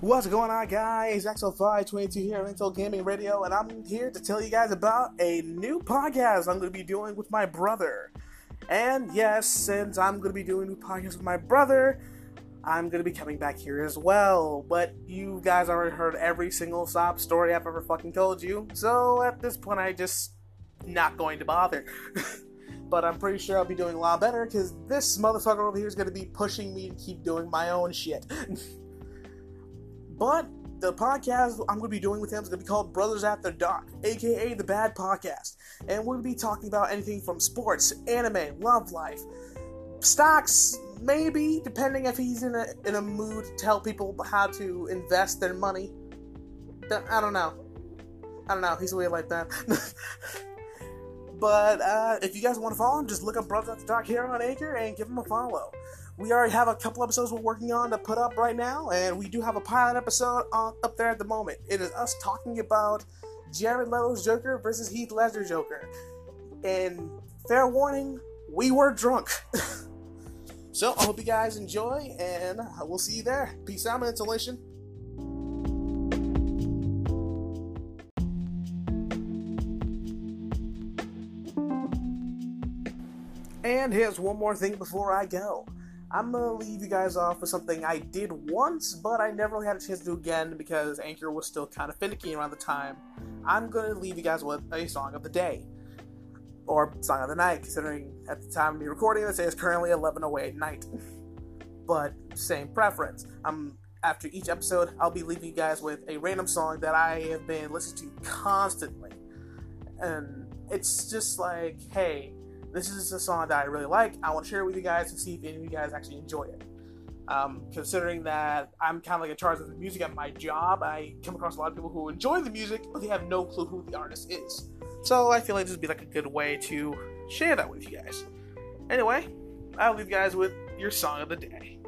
What's going on, guys? XL522 here on Intel Gaming Radio, and I'm here to tell you guys about a new podcast I'm going to be doing with my brother. And yes, since I'm going to be doing a new podcast with my brother, I'm going to be coming back here as well. But you guys already heard every single sob story I've ever fucking told you, so at this point, I just not going to bother. but I'm pretty sure I'll be doing a lot better because this motherfucker over here is going to be pushing me to keep doing my own shit. But the podcast I'm going to be doing with him is going to be called Brothers After Dark, aka The Bad Podcast. And we're to be talking about anything from sports, anime, love life, stocks, maybe, depending if he's in a, in a mood to tell people how to invest their money. I don't know. I don't know. He's weird like that. but uh, if you guys want to follow him, just look up Brothers After Dark here on Anchor and give him a follow we already have a couple episodes we're working on to put up right now, and we do have a pilot episode on, up there at the moment. It is us talking about Jared Leto's Joker versus Heath Ledger's Joker. And fair warning, we were drunk. so I hope you guys enjoy, and we'll see you there. Peace out, insulation. And here's one more thing before I go. I'm gonna leave you guys off with something I did once, but I never really had a chance to do again because Anchor was still kind of finicky around the time. I'm gonna leave you guys with a song of the day. Or song of the night, considering at the time of me recording this, it's currently 11.08 at night. but same preference. I'm after each episode, I'll be leaving you guys with a random song that I have been listening to constantly. And it's just like, hey, this is a song that I really like. I want to share it with you guys to see if any of you guys actually enjoy it. Um, considering that I'm kind of like in charge of the music at my job, I come across a lot of people who enjoy the music, but they have no clue who the artist is. So I feel like this would be like a good way to share that with you guys. Anyway, I'll leave you guys with your song of the day.